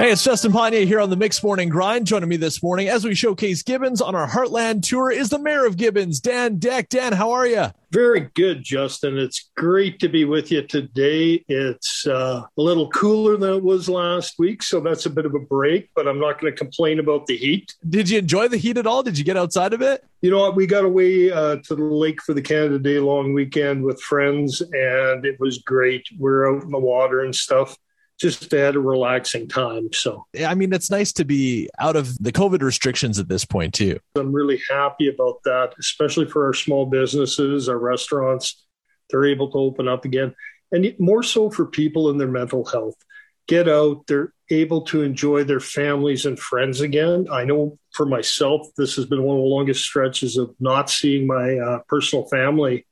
Hey, it's Justin Pontier here on the Mix Morning Grind. Joining me this morning as we showcase Gibbons on our Heartland tour is the mayor of Gibbons, Dan Deck. Dan, how are you? Very good, Justin. It's great to be with you today. It's uh, a little cooler than it was last week, so that's a bit of a break, but I'm not going to complain about the heat. Did you enjoy the heat at all? Did you get outside of it? You know what? We got away uh, to the lake for the Canada Day long weekend with friends, and it was great. We we're out in the water and stuff just had a relaxing time. So, I mean, it's nice to be out of the COVID restrictions at this point, too. I'm really happy about that, especially for our small businesses, our restaurants. They're able to open up again, and more so for people in their mental health. Get out, they're able to enjoy their families and friends again. I know for myself, this has been one of the longest stretches of not seeing my uh, personal family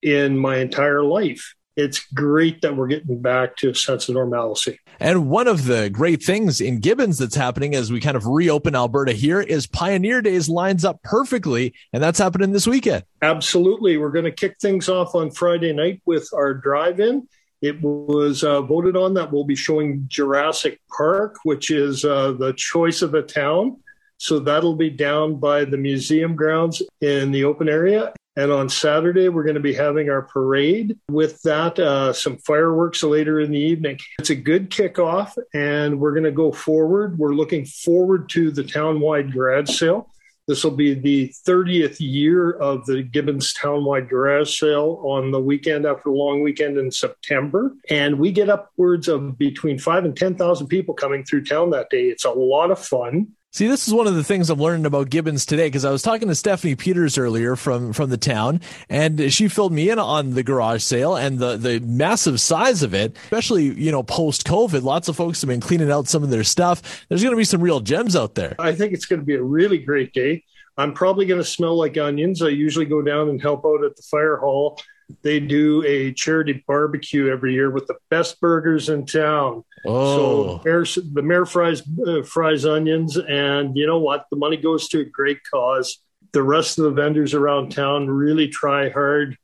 in my entire life it's great that we're getting back to a sense of normalcy. And one of the great things in Gibbons that's happening as we kind of reopen Alberta here is Pioneer Days lines up perfectly, and that's happening this weekend. Absolutely. We're going to kick things off on Friday night with our drive in. It was uh, voted on that we'll be showing Jurassic Park, which is uh, the choice of the town. So that'll be down by the museum grounds in the open area. And on Saturday, we're going to be having our parade. With that, uh, some fireworks later in the evening. It's a good kickoff, and we're going to go forward. We're looking forward to the townwide garage sale. This will be the 30th year of the Gibbons Townwide Garage Sale on the weekend after the long weekend in September. And we get upwards of between five and 10,000 people coming through town that day. It's a lot of fun. See, this is one of the things I'm learning about Gibbons today because I was talking to Stephanie Peters earlier from from the town, and she filled me in on the garage sale and the the massive size of it, especially you know post COVID. Lots of folks have been cleaning out some of their stuff. There's going to be some real gems out there. I think it's going to be a really great day. I'm probably going to smell like onions. I usually go down and help out at the fire hall they do a charity barbecue every year with the best burgers in town. Oh. So mayor, the mayor fries uh, fries onions, and you know what? The money goes to a great cause. The rest of the vendors around town really try hard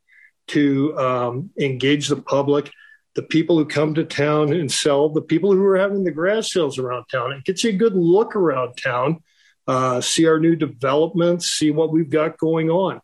to um, engage the public. The people who come to town and sell, the people who are having the grass sales around town. It gets you a good look around town, uh, see our new developments, see what we've got going on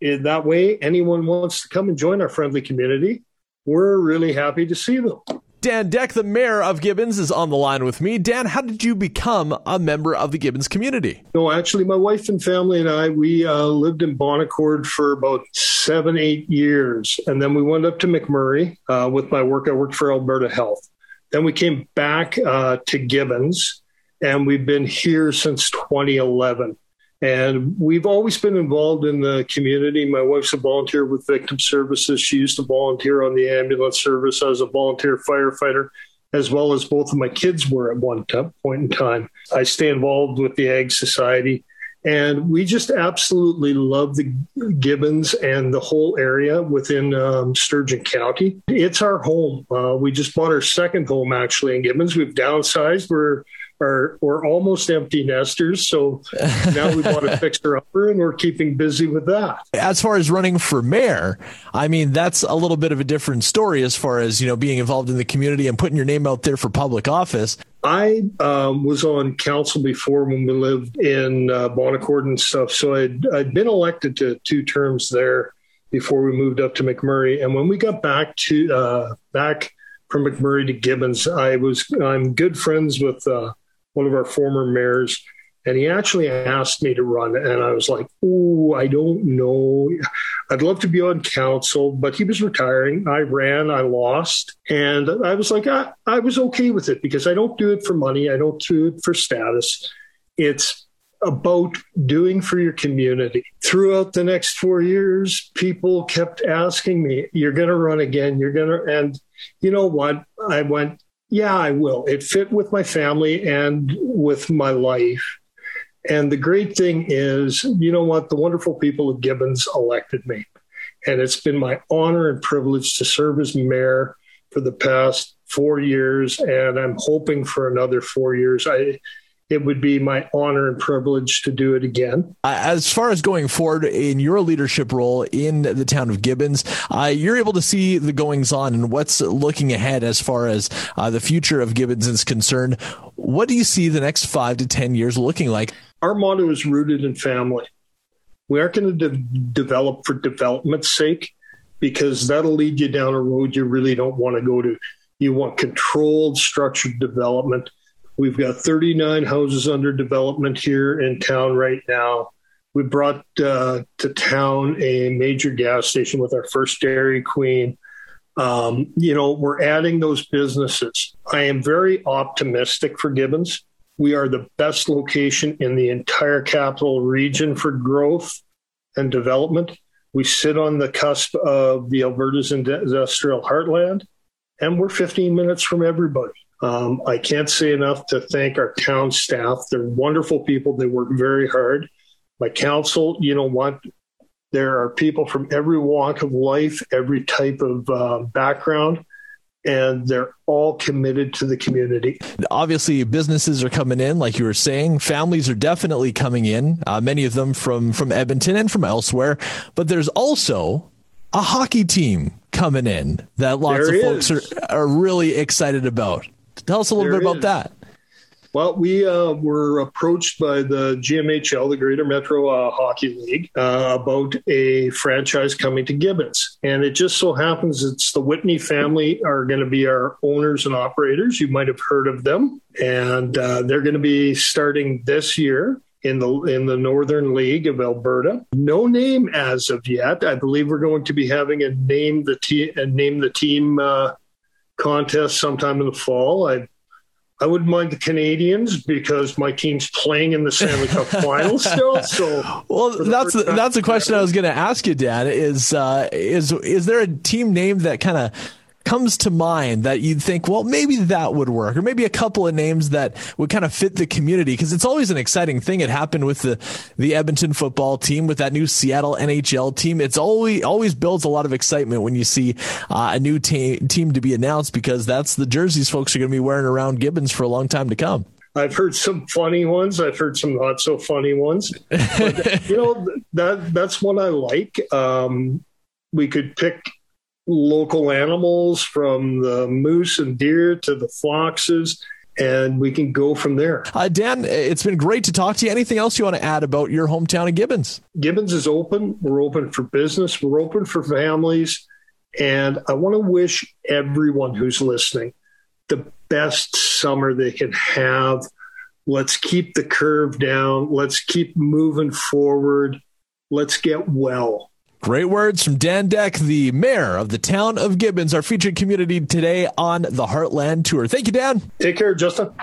in that way, anyone wants to come and join our friendly community, we're really happy to see them. Dan Deck, the mayor of Gibbons, is on the line with me. Dan, how did you become a member of the Gibbons community? No, actually, my wife and family and I, we uh, lived in Bon Accord for about seven, eight years. And then we went up to McMurray uh, with my work. I worked for Alberta Health. Then we came back uh, to Gibbons, and we've been here since 2011. And we've always been involved in the community. My wife's a volunteer with Victim Services. She used to volunteer on the ambulance service as a volunteer firefighter, as well as both of my kids were at one t- point in time. I stay involved with the Ag Society. And we just absolutely love the Gibbons and the whole area within um, Sturgeon County. It's our home. Uh, we just bought our second home actually in Gibbons. We've downsized. We're are we're almost empty nesters. So now we want to fix her upper, and we're keeping busy with that. As far as running for mayor, I mean that's a little bit of a different story as far as you know being involved in the community and putting your name out there for public office. I um, was on council before when we lived in uh, Bon Accord and stuff, so I'd, I'd been elected to two terms there before we moved up to McMurray. And when we got back to uh, back from McMurray to Gibbons, I was I'm good friends with uh, one of our former mayors, and he actually asked me to run. And I was like, "Oh, I don't know. I'd love to be on council, but he was retiring. I ran, I lost, and I was like, I, I was okay with it because I don't do it for money. I don't do it for status. It's about doing for your community. Throughout the next four years, people kept asking me, You're going to run again. You're going to, and you know what? I went, yeah, I will. It fit with my family and with my life. And the great thing is, you know what? The wonderful people of Gibbons elected me. And it's been my honor and privilege to serve as mayor for the past four years. And I'm hoping for another four years. I, it would be my honor and privilege to do it again. As far as going forward in your leadership role in the town of Gibbons, uh, you're able to see the goings on and what's looking ahead as far as uh, the future of Gibbons is concerned. What do you see the next five to 10 years looking like? Our motto is rooted in family. We aren't going to de- develop for development's sake because that'll lead you down a road you really don't want to go to. You want controlled, structured development We've got 39 houses under development here in town right now. We brought uh, to town a major gas station with our first Dairy Queen. Um, you know, we're adding those businesses. I am very optimistic for Gibbons. We are the best location in the entire capital region for growth and development. We sit on the cusp of the Alberta's industrial heartland, and we're 15 minutes from everybody. Um, I can't say enough to thank our town staff. They're wonderful people. They work very hard. My council, you know what? There are people from every walk of life, every type of uh, background, and they're all committed to the community. Obviously, businesses are coming in, like you were saying. Families are definitely coming in. Uh, many of them from from Edmonton and from elsewhere. But there's also a hockey team coming in that lots there of folks are, are really excited about. Tell us a little there bit about that. Well, we uh, were approached by the GMHL, the Greater Metro uh, Hockey League, uh, about a franchise coming to Gibbons. And it just so happens it's the Whitney family are going to be our owners and operators. You might have heard of them. And uh, they're going to be starting this year in the in the Northern League of Alberta. No name as of yet. I believe we're going to be having a name the team name the team uh, contest sometime in the fall. I I wouldn't mind the Canadiens because my team's playing in the Stanley Cup final still. So, well, that's the, that's the question I was going to ask you, Dan. Is uh, is is there a team name that kind of comes to mind that you'd think, well, maybe that would work, or maybe a couple of names that would kind of fit the community? Because it's always an exciting thing. It happened with the the Edmonton football team, with that new Seattle NHL team. It's always always builds a lot of excitement when you see uh, a new team team to be announced because that's the jerseys folks are going to be wearing around Gibbons for a long time to come. I've heard some funny ones. I've heard some not so funny ones. But, you know that that's what I like. Um, we could pick local animals from the moose and deer to the foxes and we can go from there. Uh, Dan, it's been great to talk to you. Anything else you want to add about your hometown of Gibbons? Gibbons is open. We're open for business. We're open for families. And I want to wish everyone who's listening the best summer they can have. Let's keep the curve down. Let's keep moving forward. Let's get well. Great words from Dan Deck, the mayor of the town of Gibbons, our featured community today on the Heartland Tour. Thank you, Dan. Take care, Justin.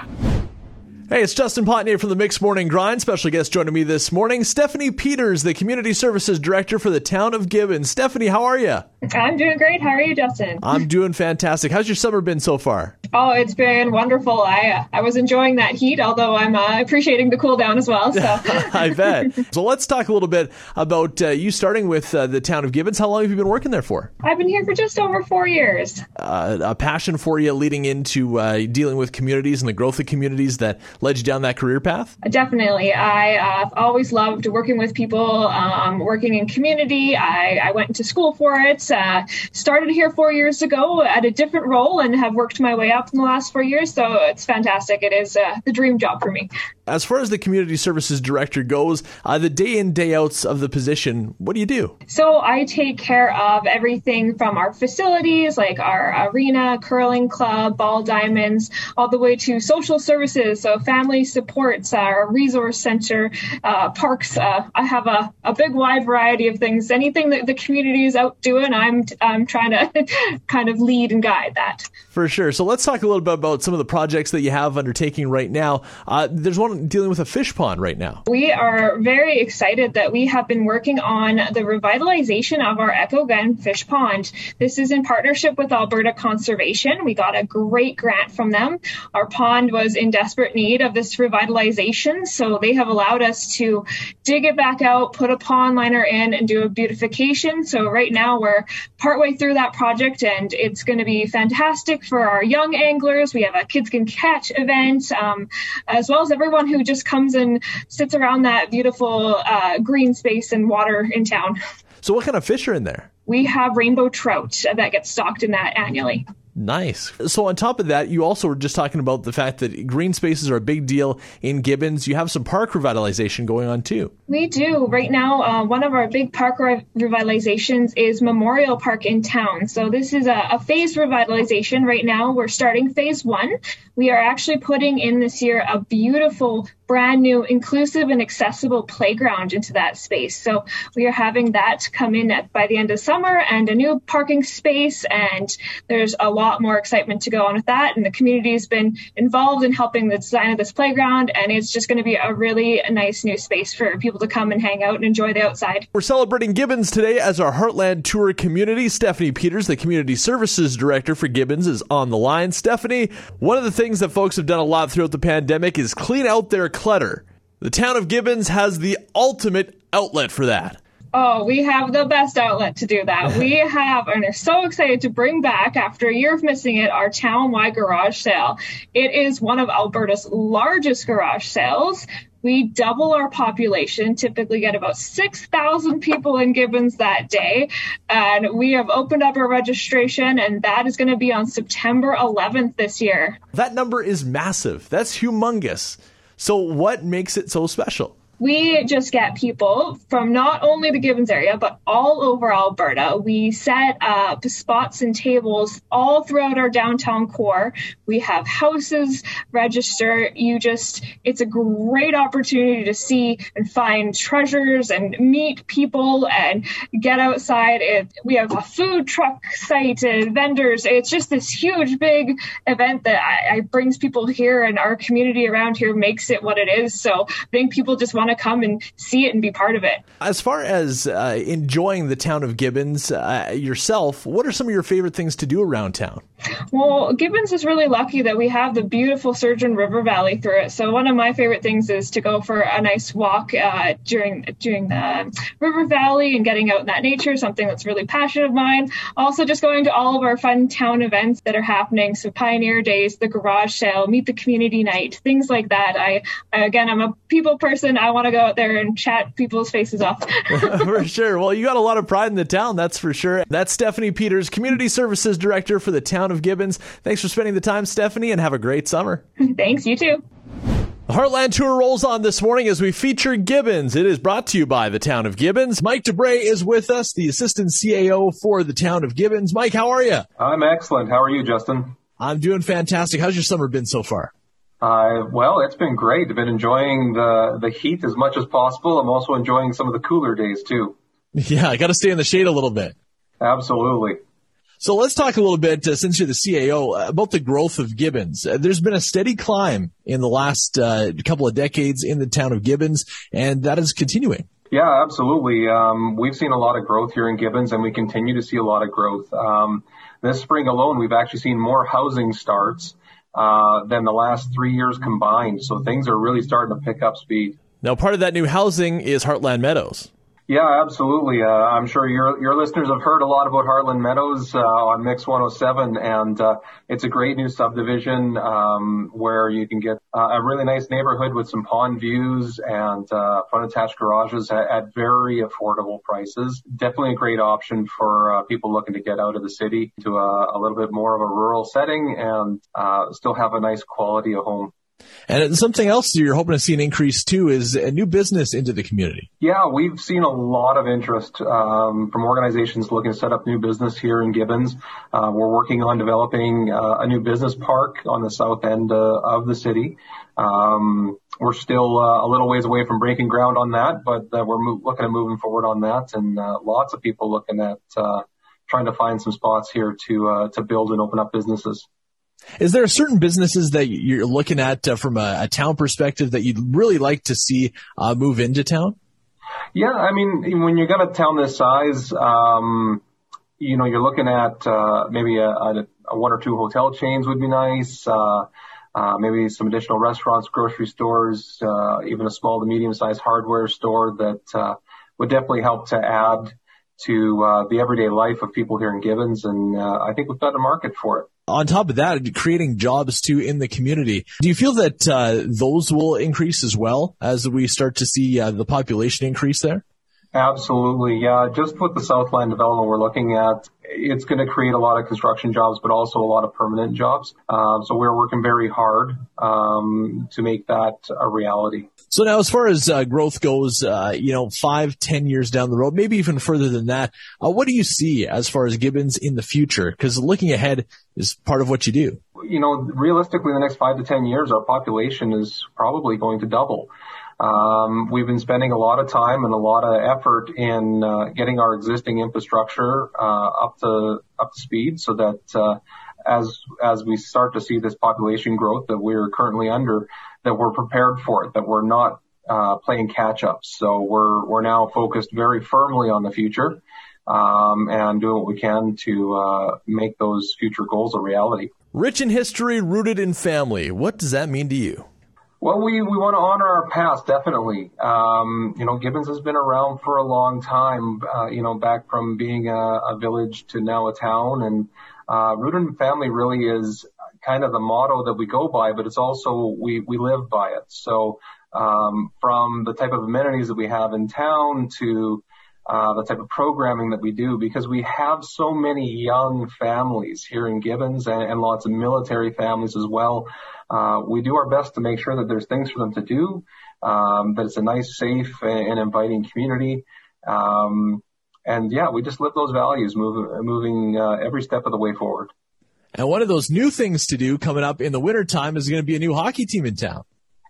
Hey, it's Justin Potnier from the Mix Morning Grind. Special guest joining me this morning, Stephanie Peters, the Community Services Director for the town of Gibbons. Stephanie, how are you? I'm doing great. How are you, Justin? I'm doing fantastic. How's your summer been so far? Oh, it's been wonderful. I I was enjoying that heat, although I'm uh, appreciating the cool down as well. So I bet. So let's talk a little bit about uh, you starting with uh, the town of Gibbons. How long have you been working there for? I've been here for just over four years. Uh, a passion for you leading into uh, dealing with communities and the growth of communities that led you down that career path? Definitely. I, uh, always loved working with people, um, working in community. I, I, went to school for it. Uh, started here four years ago at a different role and have worked my way up in the last four years. So it's fantastic. It is uh, the dream job for me. As far as the community services director goes, uh, the day in, day outs of the position, what do you do? So I take care of everything from our facilities, like our arena, curling club, ball diamonds, all the way to social services. So family supports, our resource center, uh, parks. Uh, I have a, a big wide variety of things. Anything that the community is out doing, I'm, I'm trying to kind of lead and guide that. For sure. So let's talk a little bit about some of the projects that you have undertaking right now. Uh, there's one dealing with a fish pond right now. We are very excited that we have been working on the revitalization of our Echo Glen fish pond. This is in partnership with Alberta Conservation. We got a great grant from them. Our pond was in desperate need of this revitalization, so they have allowed us to dig it back out, put a pond liner in, and do a beautification. So right now we're partway through that project, and it's going to be fantastic for our young anglers. We have a Kids Can Catch event, um, as well as everyone who just comes and sits around that beautiful uh, green space and water in town. So, what kind of fish are in there? We have rainbow trout that get stocked in that annually. Nice. So on top of that, you also were just talking about the fact that green spaces are a big deal in Gibbons. You have some park revitalization going on too. We do. Right now, uh, one of our big park re- revitalizations is Memorial Park in town. So this is a, a phased revitalization. Right now, we're starting phase one. We are actually putting in this year a beautiful brand new inclusive and accessible playground into that space. So we are having that come in at, by the end of summer and a new parking space. And there's a lot more excitement to go on with that. And the community has been involved in helping the design of this playground. And it's just going to be a really nice new space for people to come and hang out and enjoy the outside. We're celebrating Gibbons today as our Heartland Tour community. Stephanie Peters, the Community Services Director for Gibbons, is on the line. Stephanie, one of the things that folks have done a lot throughout the pandemic is clean out their clutter. The town of Gibbons has the ultimate outlet for that. Oh, we have the best outlet to do that. we have, and are so excited to bring back after a year of missing it, our town-wide garage sale. It is one of Alberta's largest garage sales. We double our population, typically get about 6,000 people in Gibbons that day. And we have opened up our registration, and that is going to be on September 11th this year. That number is massive. That's humongous. So, what makes it so special? We just get people from not only the Gibbons area, but all over Alberta. We set up spots and tables all throughout our downtown core. We have houses register. You just, it's a great opportunity to see and find treasures and meet people and get outside. It, we have a food truck site and vendors. It's just this huge, big event that I, I brings people here and our community around here makes it what it is. So I think people just want to come and see it and be part of it. As far as uh, enjoying the town of Gibbons uh, yourself, what are some of your favorite things to do around town? Well, Gibbons is really lucky that we have the beautiful Sturgeon River Valley through it. So one of my favorite things is to go for a nice walk uh, during during the river valley and getting out in that nature, something that's really passionate of mine. Also, just going to all of our fun town events that are happening. So Pioneer Days, the garage sale, Meet the Community Night, things like that. I, I again, I'm a people person. I want to go out there and chat people's faces off. for sure. Well, you got a lot of pride in the town, that's for sure. That's Stephanie Peters, Community Services Director for the town of Gibbons. Thanks for spending the time, Stephanie, and have a great summer. Thanks, you too. The Heartland Tour rolls on this morning as we feature Gibbons. It is brought to you by the town of Gibbons. Mike Debray is with us, the assistant CAO for the town of Gibbons. Mike, how are you? I'm excellent. How are you, Justin? I'm doing fantastic. How's your summer been so far? Uh, well, it's been great. I've been enjoying the, the heat as much as possible. I'm also enjoying some of the cooler days too. Yeah, I got to stay in the shade a little bit. Absolutely. So let's talk a little bit, uh, since you're the CAO, uh, about the growth of Gibbons. Uh, there's been a steady climb in the last uh, couple of decades in the town of Gibbons, and that is continuing. Yeah, absolutely. Um, we've seen a lot of growth here in Gibbons, and we continue to see a lot of growth. Um, this spring alone, we've actually seen more housing starts Uh, than the last three years combined. So things are really starting to pick up speed. Now, part of that new housing is Heartland Meadows. Yeah, absolutely. Uh, I'm sure your your listeners have heard a lot about Heartland Meadows uh, on Mix 107, and uh, it's a great new subdivision um, where you can get uh, a really nice neighborhood with some pond views and uh, front attached garages at, at, very affordable prices. Definitely a great option for uh, people looking to get out of the city to a, a little bit more of a rural setting and uh still have a nice quality of home. And something else you're hoping to see an increase too is a new business into the community. Yeah, we've seen a lot of interest um, from organizations looking to set up new business here in Gibbons. Uh, we're working on developing uh, a new business park on the south end uh, of the city. Um, we're still uh, a little ways away from breaking ground on that, but uh, we're mo- looking at moving forward on that, and uh, lots of people looking at trying to find some spots here to to build and open up businesses. Is there certain businesses that you're looking at uh, from a, a, town perspective that you'd really like to see uh, move into town? Yeah, I mean, when you got a town this size, um, you know, you're looking at uh, maybe a, a, a, one or two hotel chains would be nice. Uh, uh, maybe some additional restaurants, grocery stores, uh, even a small to medium sized hardware store that would definitely help to add to the everyday life of people here in Gibbons. And I think we've got a market for it. On top of that, creating jobs too in the community. Do you feel that uh, those will increase as well as we start to see uh, the population increase there? Absolutely. Yeah. Just with the Southland development we're looking at, it's going to create a lot of construction jobs, but also a lot of permanent jobs. Uh, so we're working very hard um, to make that a reality. So now, as far as uh, growth goes, uh, you know, five, ten years down the road, maybe even further than that, uh, what do you see as far as Gibbons in the future? Because looking ahead is part of what you do. You know, realistically, the next five to ten years, our population is probably going to double. Um, we've been spending a lot of time and a lot of effort in uh, getting our existing infrastructure uh, up to up to speed, so that uh, as as we start to see this population growth that we're currently under, that we're prepared for it, that we're not uh, playing catch up. So we're we're now focused very firmly on the future. Um, and doing what we can to uh, make those future goals a reality. Rich in history, rooted in family. What does that mean to you? Well, we, we want to honor our past, definitely. Um, you know, Gibbons has been around for a long time, uh, you know, back from being a, a village to now a town. And uh, Rooted in Family really is kind of the motto that we go by, but it's also we, we live by it. So um, from the type of amenities that we have in town to uh, the type of programming that we do because we have so many young families here in Gibbons and, and lots of military families as well. Uh, we do our best to make sure that there's things for them to do, um, that it's a nice, safe, and inviting community. Um, and yeah, we just live those values, move, moving uh, every step of the way forward. And one of those new things to do coming up in the wintertime is going to be a new hockey team in town.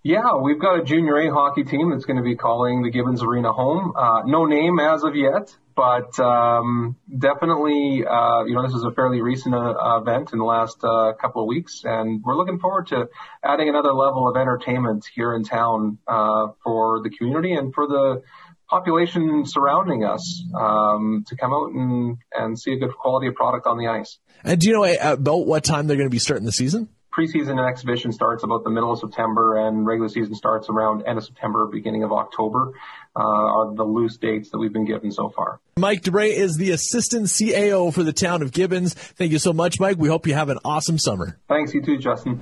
Yeah, we've got a junior A hockey team that's going to be calling the Gibbons Arena home. Uh, no name as of yet, but um, definitely, uh, you know, this is a fairly recent uh, event in the last uh, couple of weeks, and we're looking forward to adding another level of entertainment here in town uh, for the community and for the population surrounding us um, to come out and, and see a good quality of product on the ice. And do you know about what time they're going to be starting the season? Preseason and exhibition starts about the middle of September and regular season starts around end of September, beginning of October, uh, are the loose dates that we've been given so far. Mike Dubray is the assistant CAO for the town of Gibbons. Thank you so much, Mike. We hope you have an awesome summer. Thanks, you too, Justin.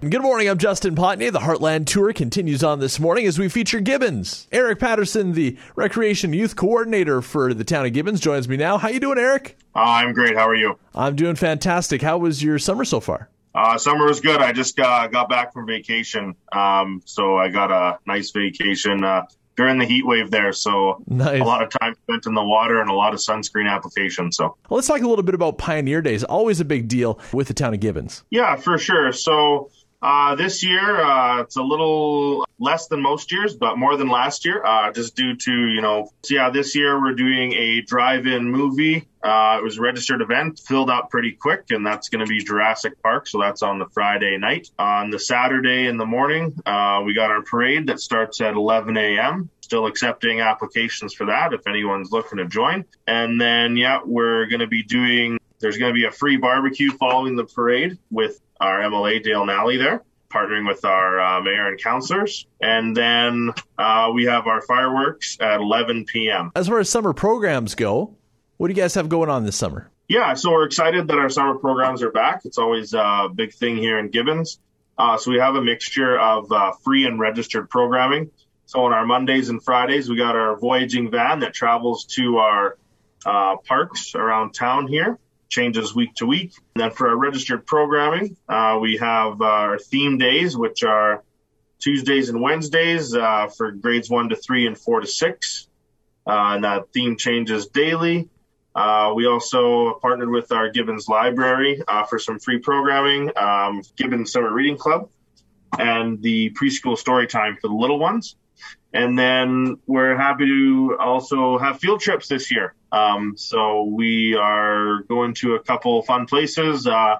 Good morning. I'm Justin Potney. The Heartland Tour continues on this morning as we feature Gibbons. Eric Patterson, the Recreation Youth Coordinator for the town of Gibbons, joins me now. How you doing, Eric? Uh, I'm great. How are you? I'm doing fantastic. How was your summer so far? Uh, summer was good. I just got, got back from vacation. Um, so I got a nice vacation, uh, during the heat wave there. So nice. a lot of time spent in the water and a lot of sunscreen application. So well, let's talk a little bit about Pioneer Days. Always a big deal with the town of Gibbons. Yeah, for sure. So uh, this year, uh, it's a little less than most years, but more than last year, uh, just due to, you know, so yeah, this year we're doing a drive-in movie. Uh, it was a registered event, filled out pretty quick, and that's going to be Jurassic Park. So that's on the Friday night. On the Saturday in the morning, uh, we got our parade that starts at 11 a.m. Still accepting applications for that if anyone's looking to join. And then, yeah, we're going to be doing there's going to be a free barbecue following the parade with our MLA Dale Nally there, partnering with our uh, mayor and councilors. And then uh, we have our fireworks at 11 p.m. As far as summer programs go, what do you guys have going on this summer? Yeah, so we're excited that our summer programs are back. It's always a big thing here in Gibbons. Uh, so we have a mixture of uh, free and registered programming. So on our Mondays and Fridays, we got our voyaging van that travels to our uh, parks around town here changes week to week. And then for our registered programming, uh, we have uh, our theme days, which are Tuesdays and Wednesdays uh, for grades one to three and four to six. Uh, and that theme changes daily. Uh, we also partnered with our Gibbons Library uh, for some free programming, um, Gibbons Summer Reading Club, and the preschool story time for the little ones. And then we're happy to also have field trips this year. Um, so we are going to a couple fun places. Uh,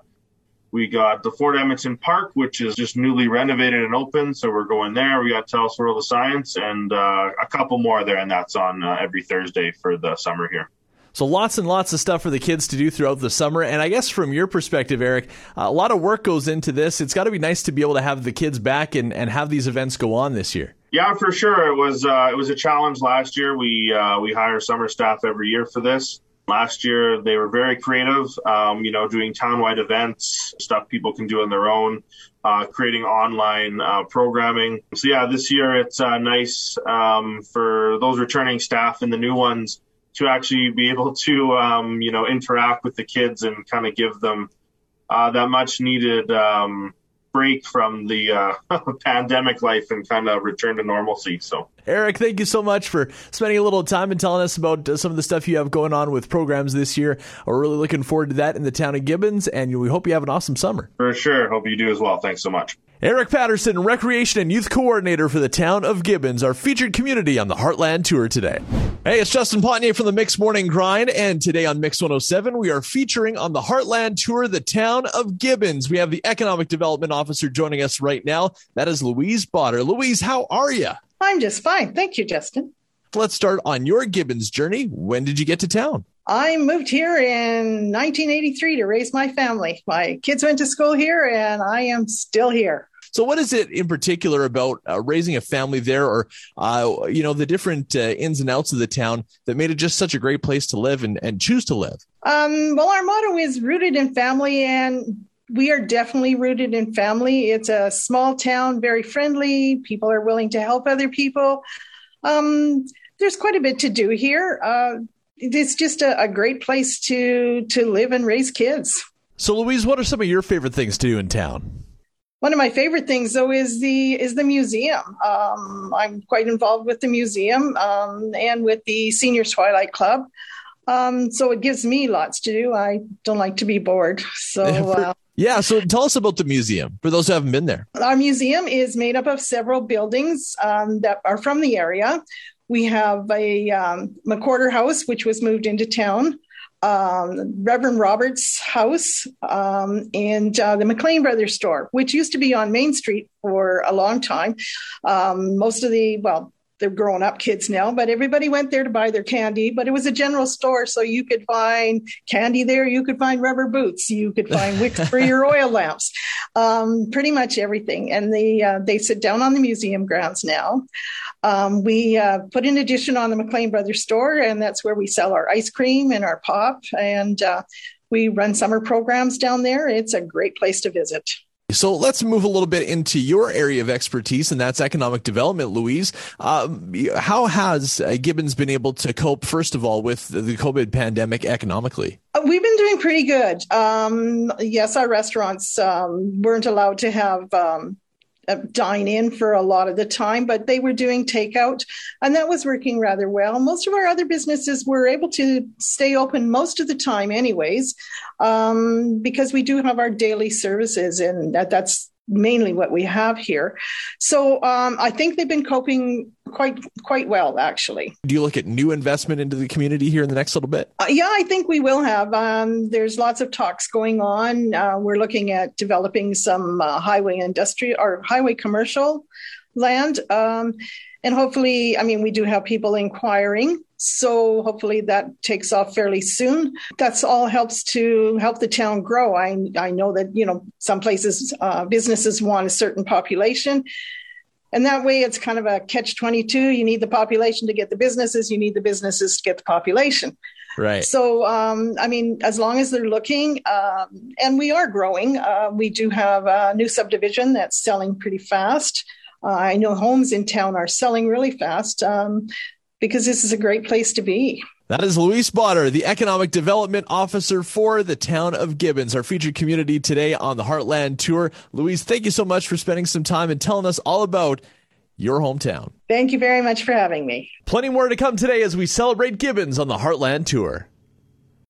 we got the Fort Edmonton Park, which is just newly renovated and open. So we're going there. We got Telus World of Science and uh, a couple more there, and that's on uh, every Thursday for the summer here. So lots and lots of stuff for the kids to do throughout the summer. And I guess from your perspective, Eric, a lot of work goes into this. It's got to be nice to be able to have the kids back and, and have these events go on this year. Yeah, for sure. It was uh, it was a challenge last year. We uh, we hire summer staff every year for this. Last year, they were very creative, um, you know, doing townwide events, stuff people can do on their own, uh, creating online uh, programming. So, yeah, this year it's uh, nice um, for those returning staff and the new ones to actually be able to, um, you know, interact with the kids and kind of give them uh, that much needed um, break from the uh, pandemic life and kind of return to normalcy. So, Eric, thank you so much for spending a little time and telling us about uh, some of the stuff you have going on with programs this year. We're really looking forward to that in the town of Gibbons, and we hope you have an awesome summer. For sure. Hope you do as well. Thanks so much. Eric Patterson, Recreation and Youth Coordinator for the town of Gibbons, our featured community on the Heartland Tour today. Hey, it's Justin Potnier from the Mix Morning Grind, and today on Mix 107, we are featuring on the Heartland Tour the town of Gibbons. We have the Economic Development Officer joining us right now. That is Louise Botter. Louise, how are you? I'm just fine. Thank you, Justin. Let's start on your Gibbons journey. When did you get to town? I moved here in 1983 to raise my family. My kids went to school here, and I am still here. So, what is it in particular about uh, raising a family there, or uh, you know, the different uh, ins and outs of the town that made it just such a great place to live and, and choose to live? Um, well, our motto is rooted in family, and we are definitely rooted in family. It's a small town, very friendly. People are willing to help other people. Um, there's quite a bit to do here. Uh, it's just a, a great place to to live and raise kids. So, Louise, what are some of your favorite things to do in town? One of my favorite things, though, is the is the museum. Um, I'm quite involved with the museum um, and with the Senior Twilight Club. Um, so it gives me lots to do. I don't like to be bored. So. Uh, yeah, so tell us about the museum for those who haven't been there. Our museum is made up of several buildings um, that are from the area. We have a um, McWhorter House, which was moved into town, um, Reverend Roberts' house, um, and uh, the McLean Brothers store, which used to be on Main Street for a long time. Um, most of the, well, they're grown up kids now, but everybody went there to buy their candy. But it was a general store, so you could find candy there. You could find rubber boots. You could find wicks for your oil lamps. Um, pretty much everything. And they uh, they sit down on the museum grounds now. Um, we uh, put an addition on the McLean Brothers store, and that's where we sell our ice cream and our pop. And uh, we run summer programs down there. It's a great place to visit. So let's move a little bit into your area of expertise, and that's economic development, Louise. Um, how has uh, Gibbons been able to cope, first of all, with the COVID pandemic economically? Uh, we've been doing pretty good. Um, yes, our restaurants um, weren't allowed to have um, dine in for a lot of the time, but they were doing takeout and that was working rather well. Most of our other businesses were able to stay open most of the time, anyways, um, because we do have our daily services and that, that's mainly what we have here. So um, I think they've been coping quite quite well, actually. Do you look at new investment into the community here in the next little bit? Uh, yeah, I think we will have. Um, there's lots of talks going on. Uh, we're looking at developing some uh, highway industry or highway commercial land. Um, and hopefully, I mean, we do have people inquiring. So hopefully that takes off fairly soon. That's all helps to help the town grow. I, I know that, you know, some places, uh, businesses want a certain population. And that way it's kind of a catch 22. You need the population to get the businesses. You need the businesses to get the population. Right. So, um, I mean, as long as they're looking, um, and we are growing, uh, we do have a new subdivision that's selling pretty fast. Uh, I know homes in town are selling really fast um, because this is a great place to be. That is Louise Botter, the Economic Development Officer for the town of Gibbons, our featured community today on the Heartland Tour. Louise, thank you so much for spending some time and telling us all about your hometown. Thank you very much for having me. Plenty more to come today as we celebrate Gibbons on the Heartland Tour.